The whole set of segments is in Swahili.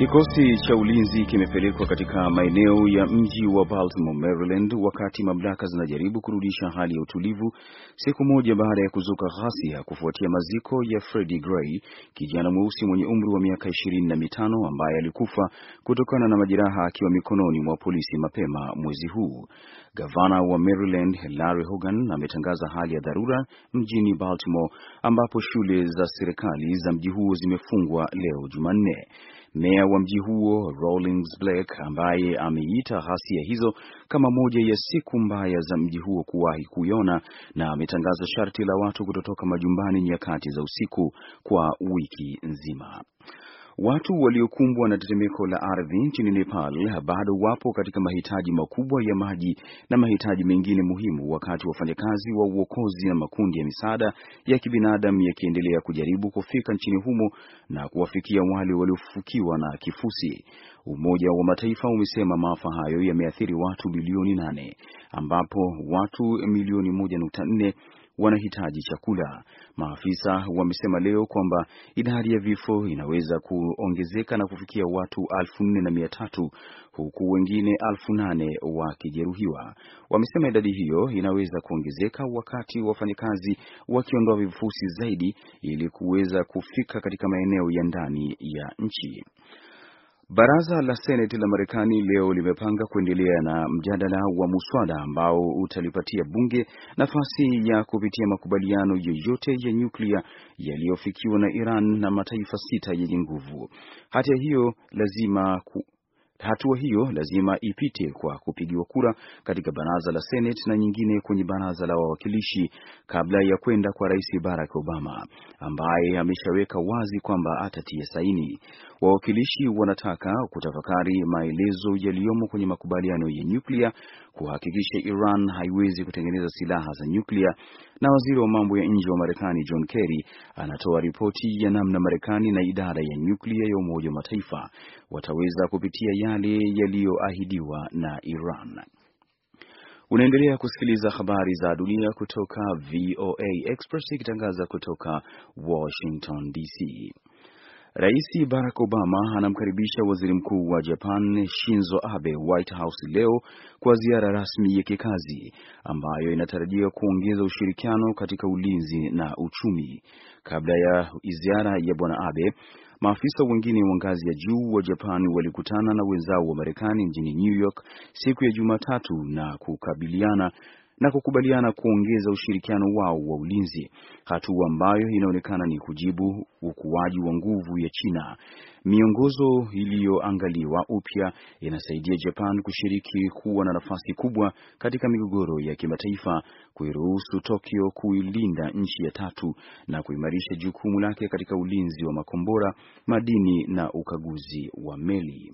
Kikosi cha ulinzi kimepelekwa katika maeneo ya mji wa Baltimore, Maryland, wakati mamlaka zinajaribu kurudisha hali ya utulivu siku moja baada ya kuzuka ghasia kufuatia maziko ya Freddie Gray, kijana mweusi mwenye umri wa miaka ishirini na mitano ambaye alikufa kutokana na majeraha akiwa mikononi mwa polisi mapema mwezi huu. Gavana wa Maryland, Larry Hogan, ametangaza hali ya dharura mjini Baltimore ambapo shule za serikali za mji huo zimefungwa leo Jumanne. Meya wa mji huo Rawlings Blake, ambaye ameita ghasia hizo kama moja ya siku mbaya za mji huo kuwahi kuiona, na ametangaza sharti la watu kutotoka majumbani nyakati za usiku kwa wiki nzima. Watu waliokumbwa na tetemeko la ardhi nchini Nepal bado wapo katika mahitaji makubwa ya maji na mahitaji mengine muhimu, wakati wafanyakazi wa uokozi na makundi ya misaada ya kibinadamu yakiendelea kujaribu kufika nchini humo na kuwafikia wale waliofukiwa na kifusi. Umoja wa Mataifa umesema maafa hayo yameathiri watu bilioni nane ambapo watu milioni moja nukta nne wanahitaji chakula. Maafisa wamesema leo kwamba idadi ya vifo inaweza kuongezeka na kufikia watu elfu nne na mia tatu huku wengine elfu nane wakijeruhiwa. Wamesema idadi hiyo inaweza kuongezeka wakati wafanyakazi wakiondoa vifusi zaidi ili kuweza kufika katika maeneo ya ndani ya nchi. Baraza la Seneti la Marekani leo limepanga kuendelea na mjadala wa muswada ambao utalipatia bunge nafasi ya kupitia makubaliano yoyote ya nyuklia yaliyofikiwa na Iran na mataifa sita yenye nguvu. Hata hiyo lazima ku Hatua hiyo lazima ipite kwa kupigiwa kura katika baraza la Senate na nyingine kwenye baraza la wawakilishi kabla ya kwenda kwa Rais Barack Obama ambaye ameshaweka wazi kwamba atatia saini. Wawakilishi wanataka kutafakari maelezo yaliyomo kwenye makubaliano ya nyuklia, kuhakikisha Iran haiwezi kutengeneza silaha za nyuklia, na waziri wa mambo ya nje wa Marekani John Kerry anatoa ripoti ya namna Marekani na idara ya nyuklia ya Umoja wa Mataifa wataweza kupitia yale yaliyoahidiwa na Iran. Unaendelea kusikiliza habari za dunia kutoka VOA Express ikitangaza kutoka Washington DC. Rais Barack Obama anamkaribisha waziri mkuu wa Japan Shinzo Abe White House leo kwa ziara rasmi ya kikazi ambayo inatarajiwa kuongeza ushirikiano katika ulinzi na uchumi. Kabla ya ziara ya bwana Abe, maafisa wengine wa ngazi ya juu wa Japan walikutana na wenzao wa Marekani mjini New York siku ya Jumatatu na kukabiliana na kukubaliana kuongeza ushirikiano wao wa ulinzi, hatua ambayo inaonekana ni kujibu ukuaji wa nguvu ya China. Miongozo iliyoangaliwa upya inasaidia Japan kushiriki kuwa na nafasi kubwa katika migogoro ya kimataifa, kuiruhusu Tokyo kuilinda nchi ya tatu na kuimarisha jukumu lake katika ulinzi wa makombora, madini na ukaguzi wa meli.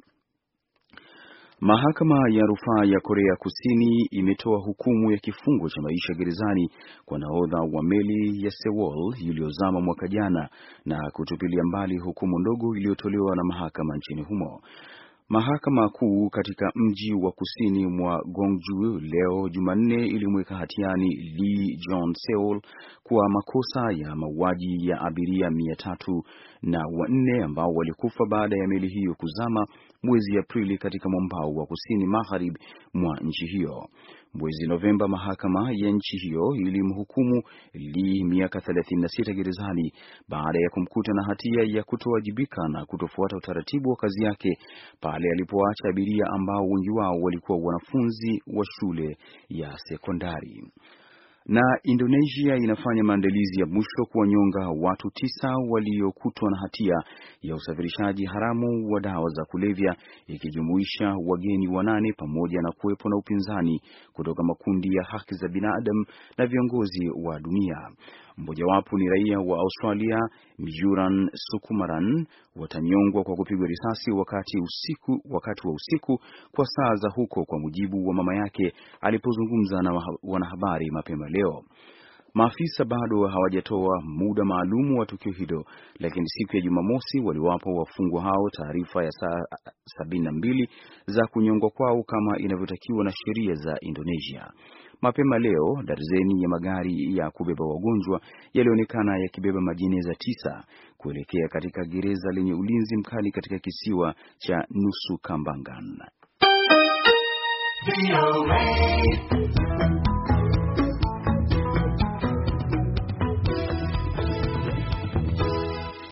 Mahakama ya rufaa ya Korea Kusini imetoa hukumu ya kifungo cha maisha gerezani kwa nahodha wa meli ya Sewol iliyozama mwaka jana na kutupilia mbali hukumu ndogo iliyotolewa na mahakama nchini humo. Mahakama Kuu katika mji wa kusini mwa Gwangju leo Jumanne ilimweka hatiani Lee John Seol kwa makosa ya mauaji ya abiria mia tatu na wanne ambao walikufa baada ya meli hiyo kuzama mwezi Aprili katika mwambao wa kusini magharibi mwa nchi hiyo. Mwezi Novemba, mahakama ya nchi hiyo ilimhukumu Lee miaka 36 gerezani baada ya kumkuta na hatia ya kutowajibika na kutofuata utaratibu wa kazi yake pale alipoacha abiria ambao wengi wao walikuwa wanafunzi wa shule ya sekondari. Na Indonesia inafanya maandalizi ya mwisho kuwanyonga watu tisa waliokutwa na hatia ya usafirishaji haramu wa dawa za kulevya ikijumuisha wageni wanane pamoja na kuwepo na upinzani kutoka makundi ya haki za binadamu na viongozi wa dunia. Mmojawapo ni raia wa Australia Mjuran Sukumaran watanyongwa kwa kupigwa risasi wakati usiku, wakati wa usiku kwa saa za huko, kwa mujibu wa mama yake alipozungumza na wanahabari mapema leo. Maafisa bado hawajatoa muda maalumu wa tukio hilo, lakini siku ya Jumamosi waliwapa wafungwa hao taarifa ya saa sabini na mbili za kunyongwa kwao kama inavyotakiwa na sheria za Indonesia. Mapema leo darzeni ya magari ya kubeba wagonjwa yalionekana yakibeba majeneza tisa kuelekea katika gereza lenye ulinzi mkali katika kisiwa cha Nusu Kambangan.